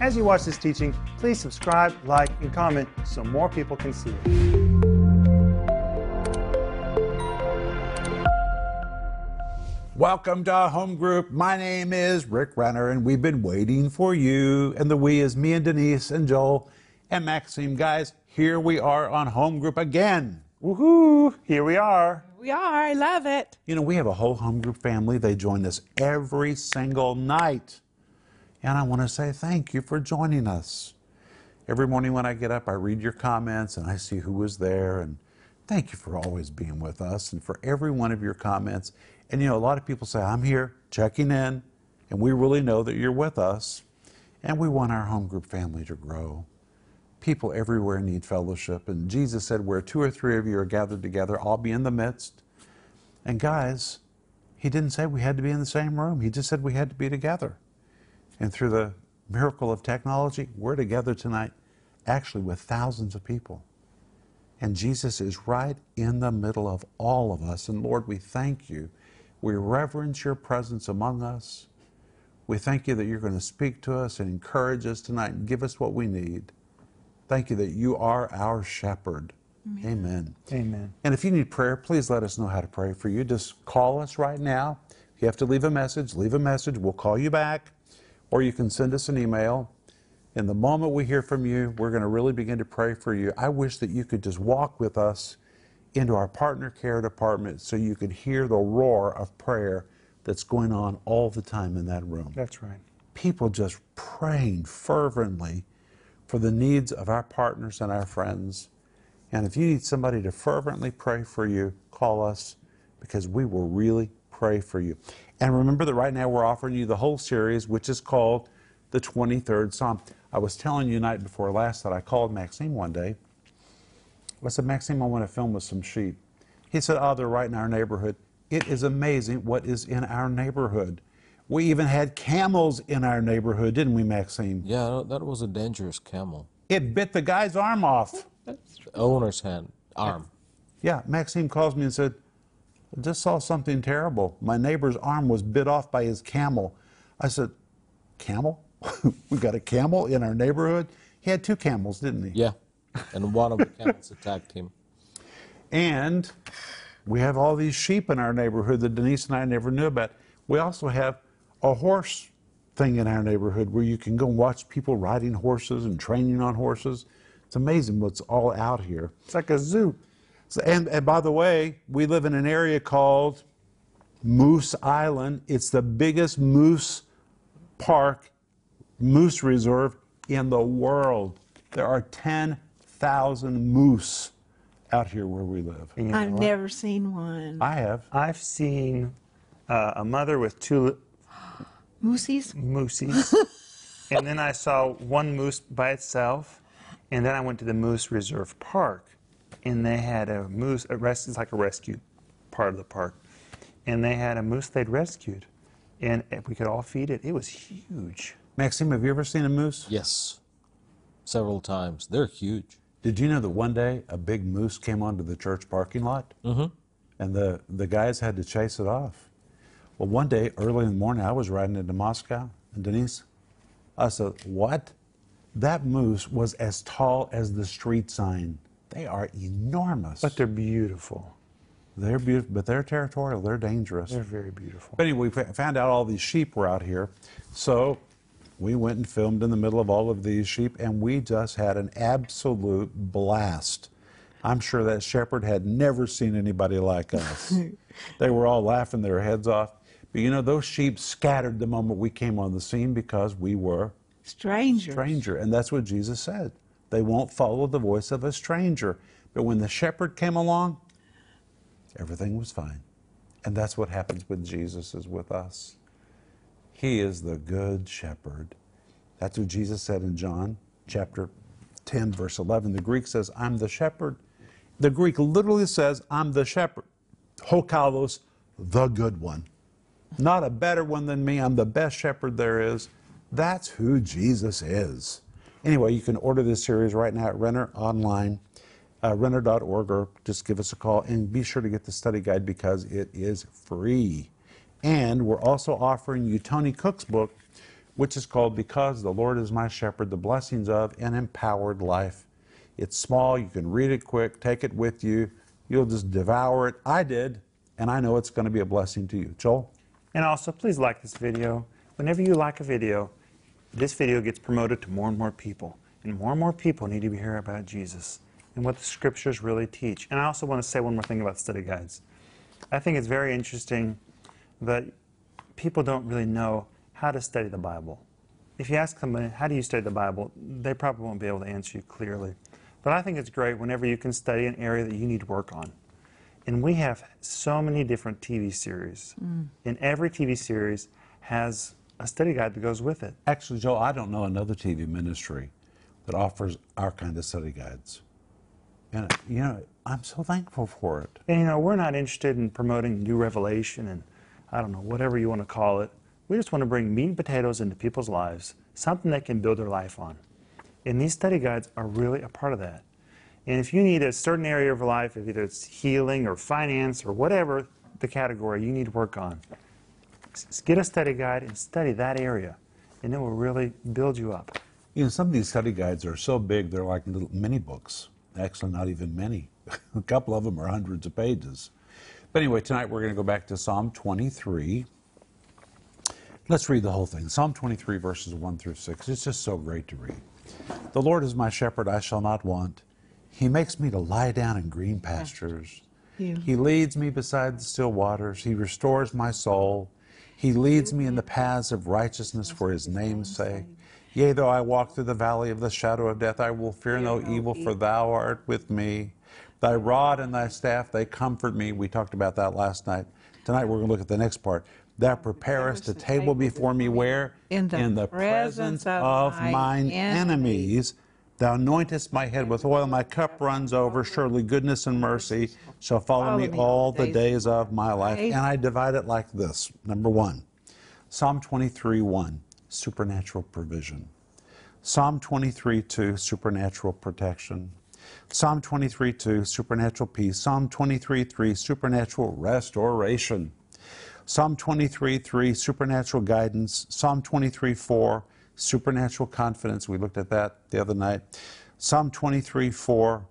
As you watch this teaching, please subscribe, like, and comment so more people can see it. Welcome to our home group. My name is Rick Renner, and we've been waiting for you. And the we is me and Denise and Joel and Maxime. Guys, here we are on home group again. Woohoo! Here we are. We are. I love it. You know, we have a whole home group family. They join us every single night. And I want to say thank you for joining us. Every morning when I get up, I read your comments and I see who was there. And thank you for always being with us and for every one of your comments. And you know, a lot of people say, I'm here checking in, and we really know that you're with us. And we want our home group family to grow. People everywhere need fellowship. And Jesus said, Where two or three of you are gathered together, I'll be in the midst. And guys, He didn't say we had to be in the same room, He just said we had to be together. And through the miracle of technology, we're together tonight, actually with thousands of people. And Jesus is right in the middle of all of us. And Lord, we thank you. We reverence your presence among us. We thank you that you're going to speak to us and encourage us tonight and give us what we need. Thank you that you are our shepherd. Amen. Amen. And if you need prayer, please let us know how to pray for you. Just call us right now. If you have to leave a message, leave a message. We'll call you back. Or you can send us an email. And the moment we hear from you, we're going to really begin to pray for you. I wish that you could just walk with us into our partner care department so you could hear the roar of prayer that's going on all the time in that room. That's right. People just praying fervently for the needs of our partners and our friends. And if you need somebody to fervently pray for you, call us because we will really pray for you. And remember that right now we're offering you the whole series, which is called the 23rd Psalm. I was telling you night before last that I called Maxime one day. I said, Maxime, I want to film with some sheep. He said, Oh, they're right in our neighborhood. It is amazing what is in our neighborhood. We even had camels in our neighborhood, didn't we, Maxime? Yeah, that was a dangerous camel. It bit the guy's arm off. Owner's hand, arm. Yeah, Maxime calls me and said, just saw something terrible. My neighbor's arm was bit off by his camel. I said, Camel? we got a camel in our neighborhood? He had two camels, didn't he? Yeah, and one of the camels attacked him. And we have all these sheep in our neighborhood that Denise and I never knew about. We also have a horse thing in our neighborhood where you can go and watch people riding horses and training on horses. It's amazing what's all out here. It's like a zoo. So, and, and by the way, we live in an area called Moose Island. It's the biggest moose park, moose reserve in the world. There are 10,000 moose out here where we live. You know I've what? never seen one. I have. I've seen uh, a mother with two Moosies? moosies, and then I saw one moose by itself, and then I went to the Moose Reserve Park, and they had a moose. A res- it's like a rescue part of the park, and they had a moose they'd rescued, and if we could all feed it. It was huge. Maxime, have you ever seen a moose? Yes, several times. They're huge. Did you know that one day a big moose came onto the church parking lot? Mm-hmm. And the, the guys had to chase it off. Well, one day, early in the morning, I was riding into Moscow, and Denise, I said, What? That moose was as tall as the street sign. They are enormous. But they're beautiful. they're beautiful, but they're territorial. They're dangerous. They're very beautiful. But anyway, we found out all these sheep were out here. So we went and filmed in the middle of all of these sheep, and we just had an absolute blast. I'm sure that shepherd had never seen anybody like us. they were all laughing their heads off. But you know, those sheep scattered the moment we came on the scene because we were Strangers. stranger. And that's what Jesus said. They won't follow the voice of a stranger. But when the shepherd came along, everything was fine. And that's what happens with Jesus is with us. He is the good shepherd. That's what Jesus said in John chapter 10, verse 11. The Greek says, I'm the shepherd. The Greek literally says, I'm the shepherd. Ho kalos, the good one. Not a better one than me. I'm the best shepherd there is. That's who Jesus is. Anyway, you can order this series right now at Renner online, uh, renner.org, or just give us a call and be sure to get the study guide because it is free. And we're also offering you Tony Cooke's book, which is called Because the Lord is My Shepherd, the Blessings of an Empowered Life. It's small, you can read it quick, take it with you, you'll just devour it. I did, and I know it's going to be a blessing to you. Joel? And also, please like this video. Whenever you like a video, this video gets promoted to more and more people. And more and more people need to be hearing about Jesus and what the scriptures really teach. And I also want to say one more thing about study guides. I think it's very interesting that people don't really know how to study the Bible. If you ask somebody, how do you study the Bible? They probably won't be able to answer you clearly. But I think it's great whenever you can study an area that you need to work on. And we have so many different TV series. Mm. And every TV series has a study guide that goes with it. Actually, Joel, I don't know another TV ministry that offers our kind of study guides. And, you know, I'm so thankful for it. And you know, we're not interested in promoting new revelation and I don't know, whatever you want to call it. We just want to bring meat and potatoes into people's lives, something they can build their life on. And these study guides are really a part of that. And if you need a certain area of your life, if either it's healing or finance or whatever the category you need to work on, get a study guide and study that area. And it will really build you up. You know, some of these study guides are so big, they're like little mini books. Actually, not even many. a couple of them are hundreds of pages. But anyway, tonight we're going to go back to Psalm 23. Let's read the whole thing. Psalm 23, verses 1 through 6. It's just so great to read. The Lord is my shepherd, I shall not want. He makes me to lie down in green pastures. You. He leads me beside the still waters. He restores my soul. He leads me in the paths of righteousness for his name's sake. Yea, though I walk through the valley of the shadow of death, I will fear no evil, for thou art with me. Thy rod and thy staff, they comfort me. We talked about that last night. Tonight we're going to look at the next part. Thou preparest a table before me where? In the presence of my mine enemies. Thou anointest my head with oil, my cup runs over. Surely goodness and mercy shall follow me all the days of my life. And I divide it like this. Number one, Psalm 23 1, supernatural provision. Psalm 23 2, supernatural protection. Psalm 23 2, supernatural peace. Psalm 23 3, supernatural restoration. Psalm 23 3, supernatural guidance. Psalm 23 4, supernatural confidence. We looked at that the other night. Psalm 23 4,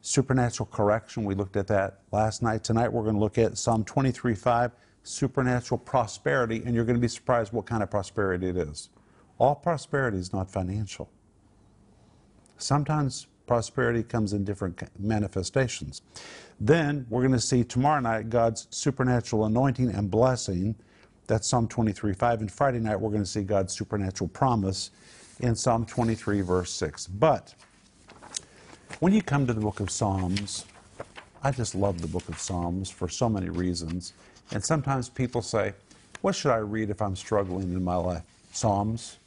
supernatural correction. We looked at that last night. Tonight we're going to look at Psalm 23 5, supernatural prosperity. And you're going to be surprised what kind of prosperity it is. All prosperity is not financial. Sometimes prosperity comes in different manifestations. Then we're going to see tomorrow night God's supernatural anointing and blessing. That's Psalm 23 5. And Friday night we're going to see God's supernatural promise in Psalm 23, verse 6. But when you come to the book of Psalms, I just love the book of Psalms for so many reasons. And sometimes people say, What should I read if I'm struggling in my life? Psalms.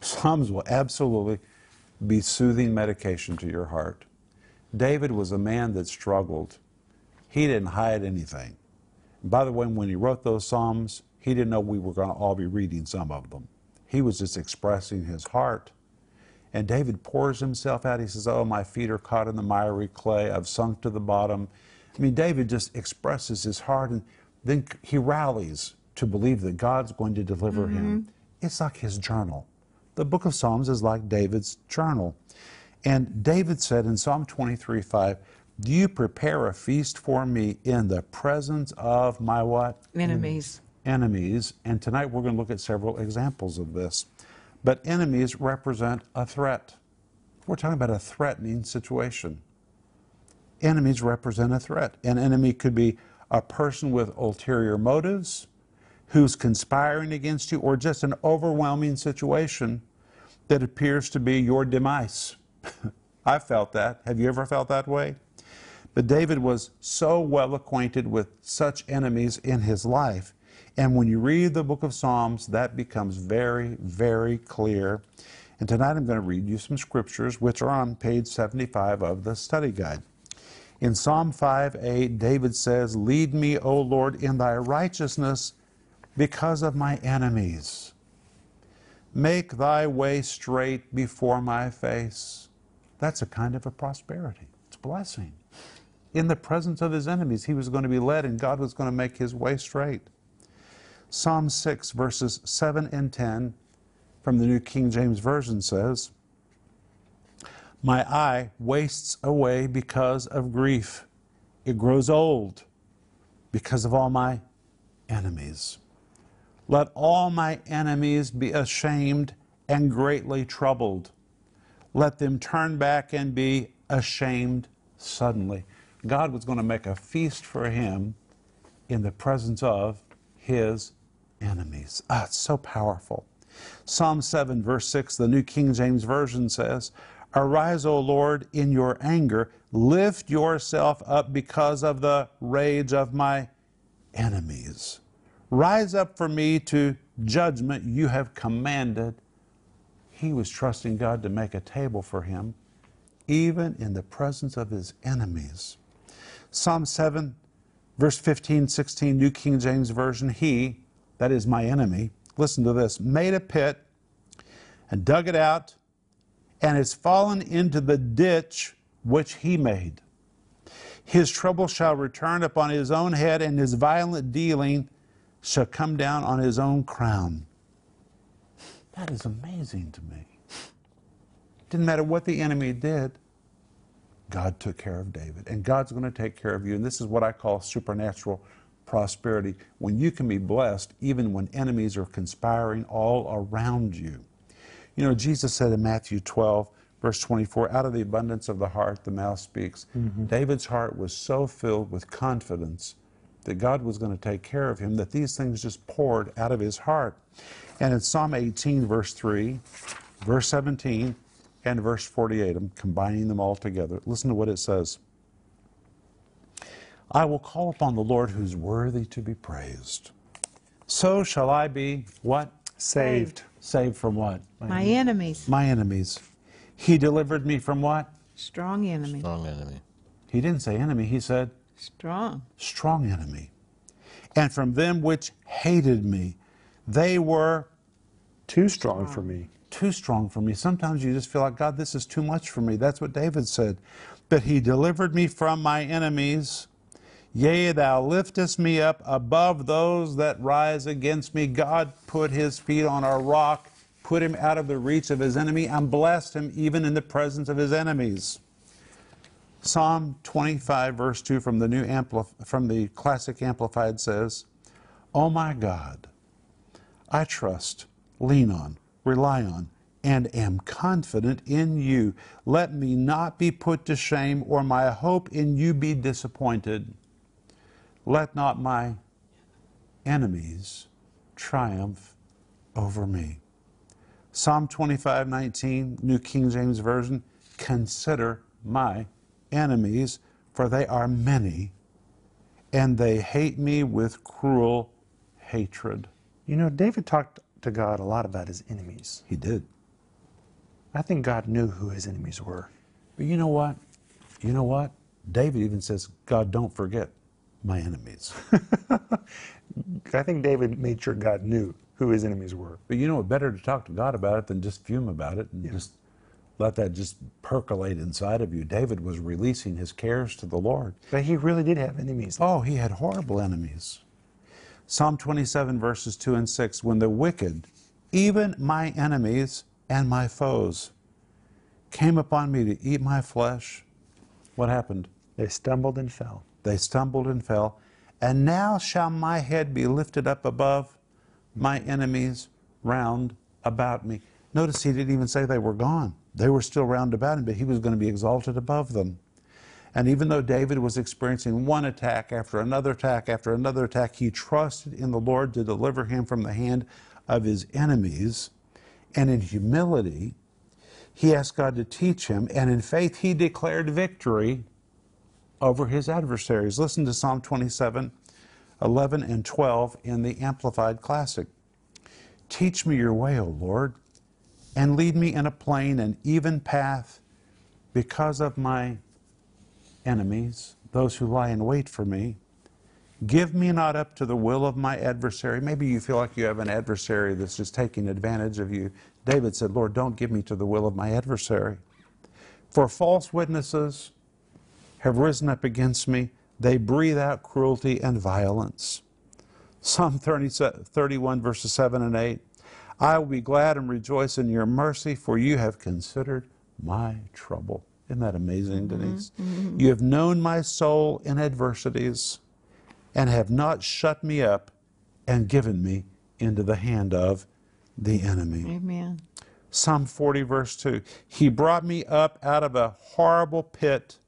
Psalms will absolutely be soothing medication to your heart. David was a man that struggled. He didn't hide anything. By the way, when he wrote those Psalms, he didn't know we were going to all be reading some of them. He was just expressing his heart. And David pours himself out. He says, Oh, my feet are caught in the miry clay. I've sunk to the bottom. I mean, David just expresses his heart and then he rallies to believe that God's going to deliver him. Mm-hmm. It's like his journal. The book of Psalms is like David's journal. And David said in Psalm 23 5, Do you prepare a feast for me in the presence of my what? Enemies. Enemies, and tonight we're going to look at several examples of this. But enemies represent a threat. We're talking about a threatening situation. Enemies represent a threat. An enemy could be a person with ulterior motives who's conspiring against you, or just an overwhelming situation that appears to be your demise. I've felt that. Have you ever felt that way? But David was so well acquainted with such enemies in his life. And when you read the book of Psalms, that becomes very, very clear. And tonight I'm going to read you some scriptures which are on page 75 of the study guide. In Psalm 5 8, David says, Lead me, O Lord, in thy righteousness because of my enemies. Make thy way straight before my face. That's a kind of a prosperity. It's a blessing. In the presence of his enemies, he was going to be led and God was going to make his way straight. Psalm 6, verses 7 and 10 from the New King James Version says, My eye wastes away because of grief. It grows old because of all my enemies. Let all my enemies be ashamed and greatly troubled. Let them turn back and be ashamed suddenly. God was going to make a feast for him in the presence of his enemies. Ah, it's so powerful. Psalm 7, verse 6, the New King James Version says, Arise, O Lord, in your anger, lift yourself up because of the rage of my enemies. Rise up for me to judgment you have commanded. He was trusting God to make a table for him, even in the presence of his enemies. Psalm 7, verse 15, 16, New King James Version, He, that is my enemy, listen to this, made a pit and dug it out and has fallen into the ditch which he made. His trouble shall return upon his own head, and his violent dealing shall come down on his own crown. That is amazing to me. Didn't matter what the enemy did, God took care of David. And God's going to take care of you. And this is what I call supernatural prosperity when you can be blessed even when enemies are conspiring all around you. You know, Jesus said in Matthew 12, verse 24, out of the abundance of the heart, the mouth speaks. Mm-hmm. David's heart was so filled with confidence that God was going to take care of him that these things just poured out of his heart. And in Psalm 18, verse 3, verse 17, and verse 48, I'm combining them all together. Listen to what it says. I will call upon the Lord who's worthy to be praised. So shall I be what? Saved. Saved from what? My enemies. My enemies. He delivered me from what? Strong enemy. Strong enemy. He didn't say enemy, he said Strong. strong enemy. And from them which hated me, they were Too strong for me. too strong for me. Sometimes you just feel like, God, this is too much for me. That's what David said. But he delivered me from my enemies. Yea, thou liftest me up above those that rise against me. God put his feet on a rock, put him out of the reach of his enemy, and blessed him even in the presence of his enemies. Psalm 25, verse 2 from the New Amplif- from the Classic Amplified says, Oh my God, I trust, lean on, rely on, and am confident in you. Let me not be put to shame, or my hope in you be disappointed. Let not my enemies triumph over me. Psalm 25, 19, New King James Version, consider my enemies, for they are many, and they hate me with cruel hatred. You know, David talked to God a lot about his enemies. He did. I think God knew who his enemies were. But you know what? You know what? David even says, God, don't forget my enemies. I think David made sure God knew who his enemies were. but you know? Better to talk to God about it than just fume about it and just let that just percolate inside of you. David was releasing his cares to the Lord. But he really did have enemies. Oh, he had horrible enemies. Psalm 27, verses 2 and 6 When the wicked, even my enemies and my foes, came upon me to eat my flesh, what happened? They stumbled and fell. They stumbled and fell. And now shall my head be lifted up above my enemies round about me. Notice he didn't even say they were gone. They were still round about him, but he was going to be exalted above them. And even though David was experiencing one attack after another attack after another attack, he trusted in the Lord to deliver him from the hand of his enemies. And in humility, he asked God to teach him. And in faith, he declared victory over his adversaries. Listen to Psalm 27, 11 and 12 in the Amplified Classic. Teach me your way, O Lord, and lead me in a plain and even path because of my enemies, those who lie in wait for me. Give me not up to the will of my adversary. Maybe you feel like you have an adversary that's just taking advantage of you. David said, Lord, don't give me to the will of my adversary. For false witnesses have risen up against me. They breathe out cruelty and violence. Psalm 30, 31, verses 7 and 8. I will be glad and rejoice in your mercy, for you have considered my trouble. Isn't that amazing, mm-hmm. Denise? Mm-hmm. You have known my soul in adversities and have not shut me up and given me into the hand of the enemy. Amen. Psalm 40, verse 2. He brought me up out of a horrible pit,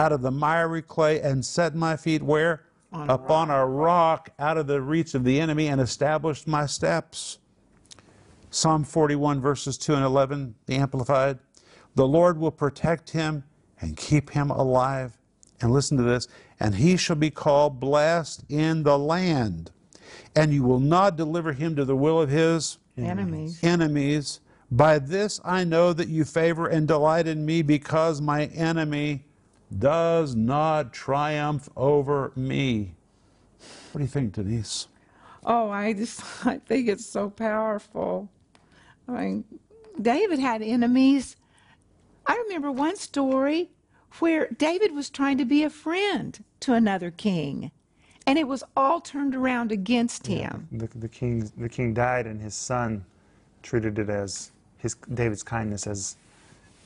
out of the miry clay, and set my feet where? On a Upon a rock, out of the reach of the enemy, and established my steps. Psalm 41, verses 2 and 11, the Amplified. The Lord will protect him and keep him alive. And listen to this and he shall be called blessed in the land. And you will not deliver him to the will of his Enemies. enemies. By this I know that you favor and delight in me because my enemy does not triumph over me. What do you think, Denise? Oh, I just I think it's so powerful. I mean, David had enemies. I remember one story where David was trying to be a friend to another king, and it was all turned around against him. The, the king the king died, and his son treated it as his David's kindness as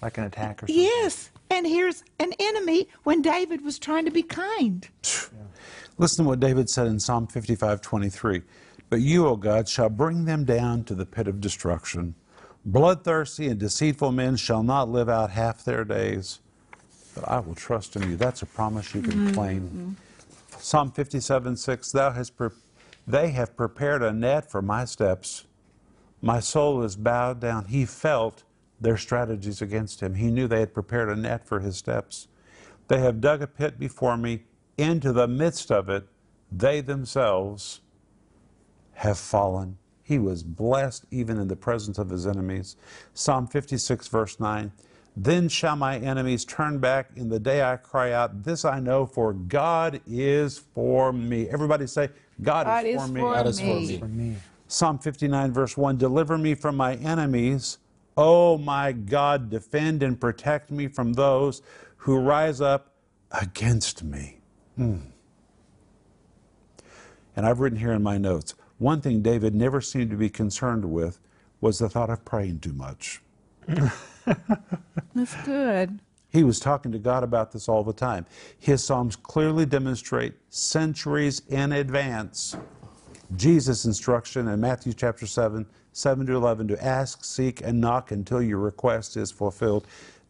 like an attack or something. Yes, and here's an enemy when David was trying to be kind. Listen to what David said in Psalm 55 23. But you, O God, shall bring them down to the pit of destruction. Bloodthirsty and deceitful men shall not live out half their days. But I will trust in you. That's a promise you can mm-hmm. claim. Psalm 57 6. Thou hast pre- they have prepared a net for my steps. My soul is bowed down. He felt their strategies against him. He knew they had prepared a net for his steps. They have dug a pit before me. Into the midst of it, they themselves have fallen. He was blessed even in the presence of his enemies. Psalm 56, verse 9. Then shall my enemies turn back in the day I cry out. This I know, for God is for me. Everybody say, God, God is is for me. for God is for me. me. For me. Psalm 59, verse 1 Deliver me from my enemies. O my God, defend and protect me from those who rise up against me. Hmm. And I've written here in my notes one thing David never seemed to be concerned with was the thought of praying too much. That's good. He was talking to God about this all the time. His Psalms clearly demonstrate centuries in advance Jesus' instruction in Matthew chapter 7, 7 to 11 to ask, seek, and knock until your request is fulfilled.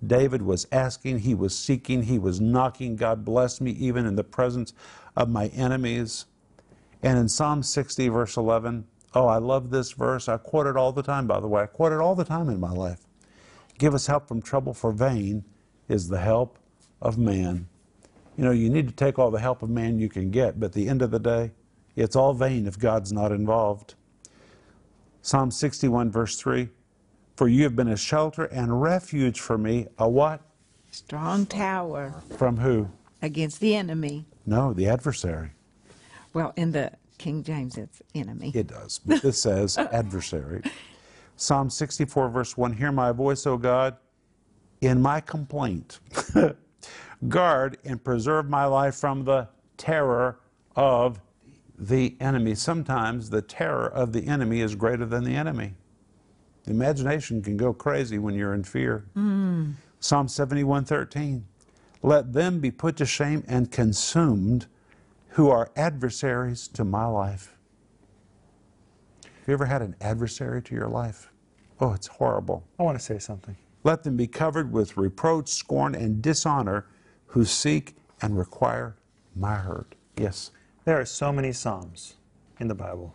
David was asking, he was seeking, he was knocking. God bless me even in the presence of my enemies. And in Psalm 60, verse 11, oh, I love this verse. I quote it all the time, by the way. I quote it all the time in my life. Give us help from trouble, for vain is the help of man. You know, you need to take all the help of man you can get, but at the end of the day, it's all vain if God's not involved. Psalm 61, verse 3 For you have been a shelter and refuge for me. A what? Strong tower From who? against the enemy. No, the adversary. Well, in the King James, it's enemy. It does. But this says adversary. Psalm 64, verse 1 Hear my voice, O God, in my complaint. Guard and preserve my life from the terror of the enemy. Sometimes the terror of the enemy is greater than the enemy. The imagination can go crazy when you're in fear. Mm. Psalm 71, 13. Let them be put to shame and consumed who are adversaries to my life. Have you ever had an adversary to your life? Oh, it's horrible. I want to say something. Let them be covered with reproach, scorn, and dishonor who seek and require my hurt. Yes. There are so many Psalms in the Bible.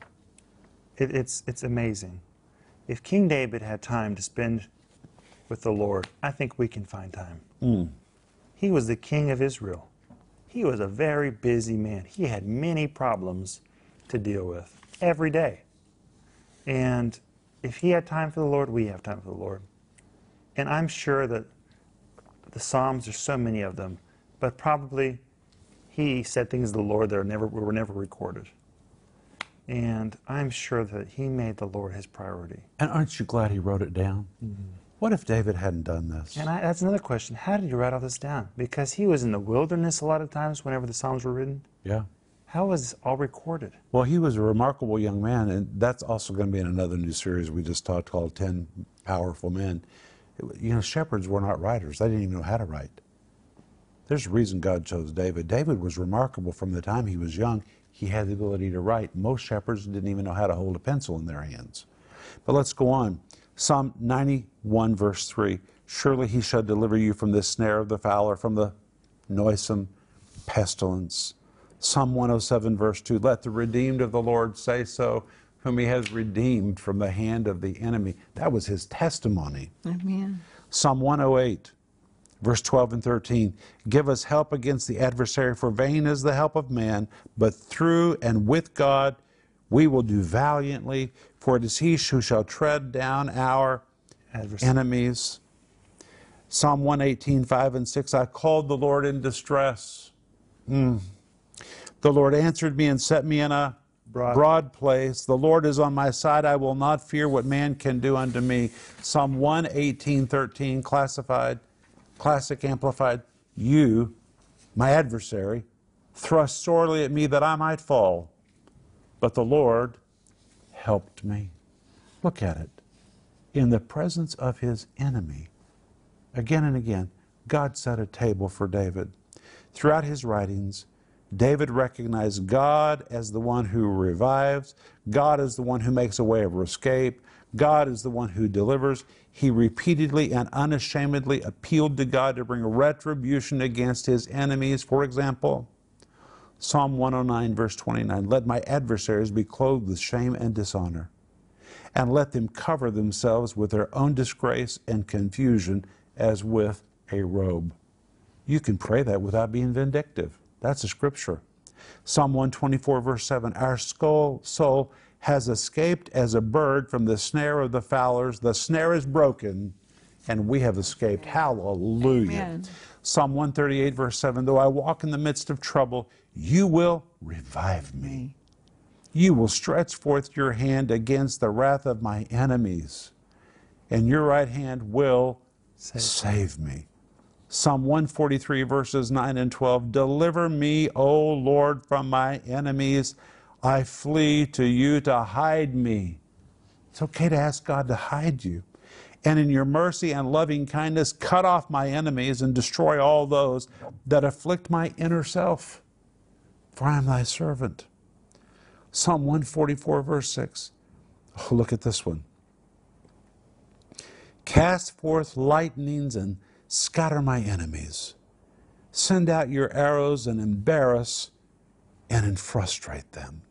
It, it's, it's amazing. If King David had time to spend with the Lord, I think we can find time. Hmm. He was the king of Israel. He was a very busy man. He had many problems to deal with every day. And if he had time for the Lord, we have time for the Lord. And I'm sure that the Psalms, there's so many of them, but probably he said things to the Lord that are never, were never recorded. And I'm sure that he made the Lord his priority. And aren't you glad he wrote it down? Mm-hmm. What if David hadn't done this? And I, that's another question. How did he write all this down? Because he was in the wilderness a lot of times whenever the Psalms were written. yeah. How was this all recorded? Well, he was a remarkable young man, and that's also going to be in another new series we just talked called 10 Powerful Men. You know, shepherds were not writers, they didn't even know how to write. There's a reason God chose David. David was remarkable from the time he was young. He had the ability to write. Most shepherds didn't even know how to hold a pencil in their hands. But let's go on. Psalm 91, verse 3 Surely he shall deliver you from the snare of the fowler, from the noisome pestilence. Psalm 107, verse 2 Let the redeemed of the Lord say so, whom he has redeemed from the hand of the enemy. That was his testimony. Amen. Psalm 108, verse 12 and 13 Give us help against the adversary, for vain is the help of man, but through and with God we will do valiantly, for it is he who shall tread down our Adversary. enemies. Psalm 118, 5 and 6 I called the Lord in distress. Mm. The Lord answered me and set me in a Broad. broad place. The Lord is on my side. I will not fear what man can do unto me. Psalm 118, 13, classified, classic amplified. You, my adversary, thrust sorely at me that I might fall. But the Lord helped me. Look at it. In the presence of his enemy, again and again, God set a table for David. Throughout his writings, David recognized God as the one who revives, God is the one who makes a way of escape, God is the one who delivers. He repeatedly and unashamedly appealed to God to bring retribution against his enemies. For example, Psalm 109, verse 29 Let my adversaries be clothed with shame and dishonor, and let them cover themselves with their own disgrace and confusion as with a robe. You can pray that without being vindictive. That's a scripture. Psalm 124, verse 7 Our soul has escaped as a bird from the snare of the fowlers. The snare is broken, and we have escaped. Hallelujah. Amen. Psalm 138, verse 7 Though I walk in the midst of trouble, you will revive me. You will stretch forth your hand against the wrath of my enemies, and your right hand will save, me. Psalm 143, verses 9 and 12 Deliver me, O Lord, from my enemies. I flee to you to hide me. It's okay to ask God to hide you. And in your mercy and loving kindness, cut off my enemies and destroy all those that afflict my inner self. For I am thy servant. Psalm 144, verse 6. Oh, look at this one. Cast forth lightnings and scatter my enemies. Send out your arrows and embarrass and and frustrate them.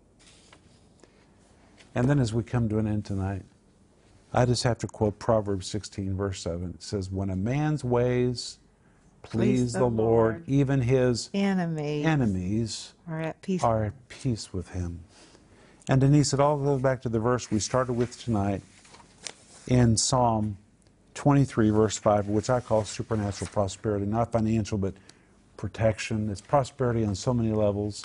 And then as we come to an end tonight, I just have to quote Proverbs 16, verse 7. It says, When a man's ways please, the, Lord, even his Enemies enemies are at peace. are at peace with him. And Denise, it all goes back to the verse we started with tonight in Psalm 23, verse 5, which I call supernatural prosperity, not financial, but protection. It's prosperity on so many levels.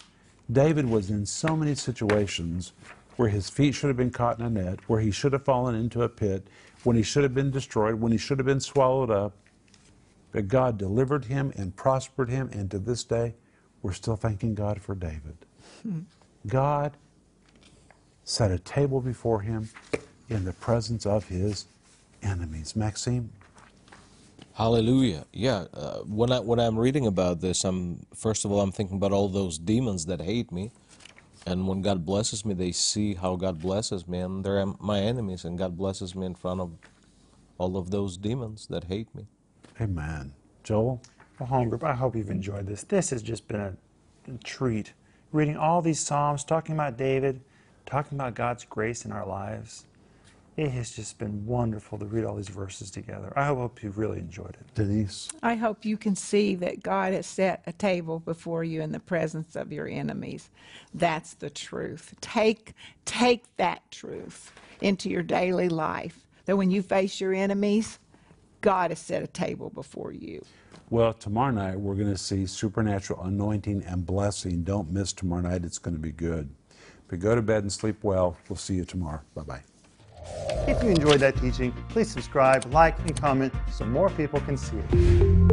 David was in so many situations where his feet should have been caught in a net, where he should have fallen into a pit, when he should have been destroyed, when he should have been swallowed up. But God delivered him and prospered him, and to this day, we're still thanking God for David. God set a table before him in the presence of his enemies. Maxime? Hallelujah. Yeah. Uh, when I when I'm reading about this, I'm first of all I'm thinking about all those demons that hate me, and when God blesses me, they see how God blesses me, and they're my enemies, and God blesses me in front of all of those demons that hate me. Amen. Joel? Well, home group, I hope you've enjoyed this. This has just been a, a treat. Reading all these Psalms, talking about David, talking about God's grace in our lives. It has just been wonderful to read all these verses together. I hope you've really enjoyed it. Denise? I hope you can see that God has set a table before you in the presence of your enemies. That's the truth. Take take that truth into your daily life. That when you face your enemies, God has set a table before you. Well, tomorrow night we're going to see supernatural anointing and blessing. Don't miss tomorrow night, it's going to be good. But go to bed and sleep well. We'll see you tomorrow. Bye bye. If you enjoyed that teaching, please subscribe, like, and comment so more people can see it.